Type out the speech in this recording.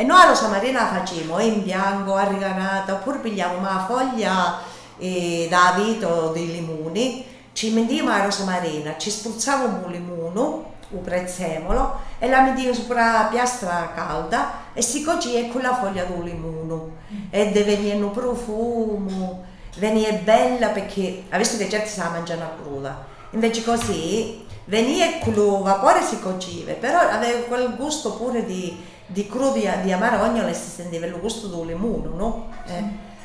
E noi a Rosa Marina facciamo in bianco, arreganata, oppure pigliamo una foglia eh, da vito di limoni, ci mettiamo a Rosa Marina, ci spruzzavamo un limone, un prezzemolo, e la mettiamo sopra la piastra calda e si cuoce con la foglia di limone. E deve venire un profumo, veniva bella perché, visto che certi si mangiano cruda, invece così veniva con il vapore si cuoceva, però aveva quel gusto pure di, di crudo di, di amarognolo e si sentiva il gusto del limone, no? Eh.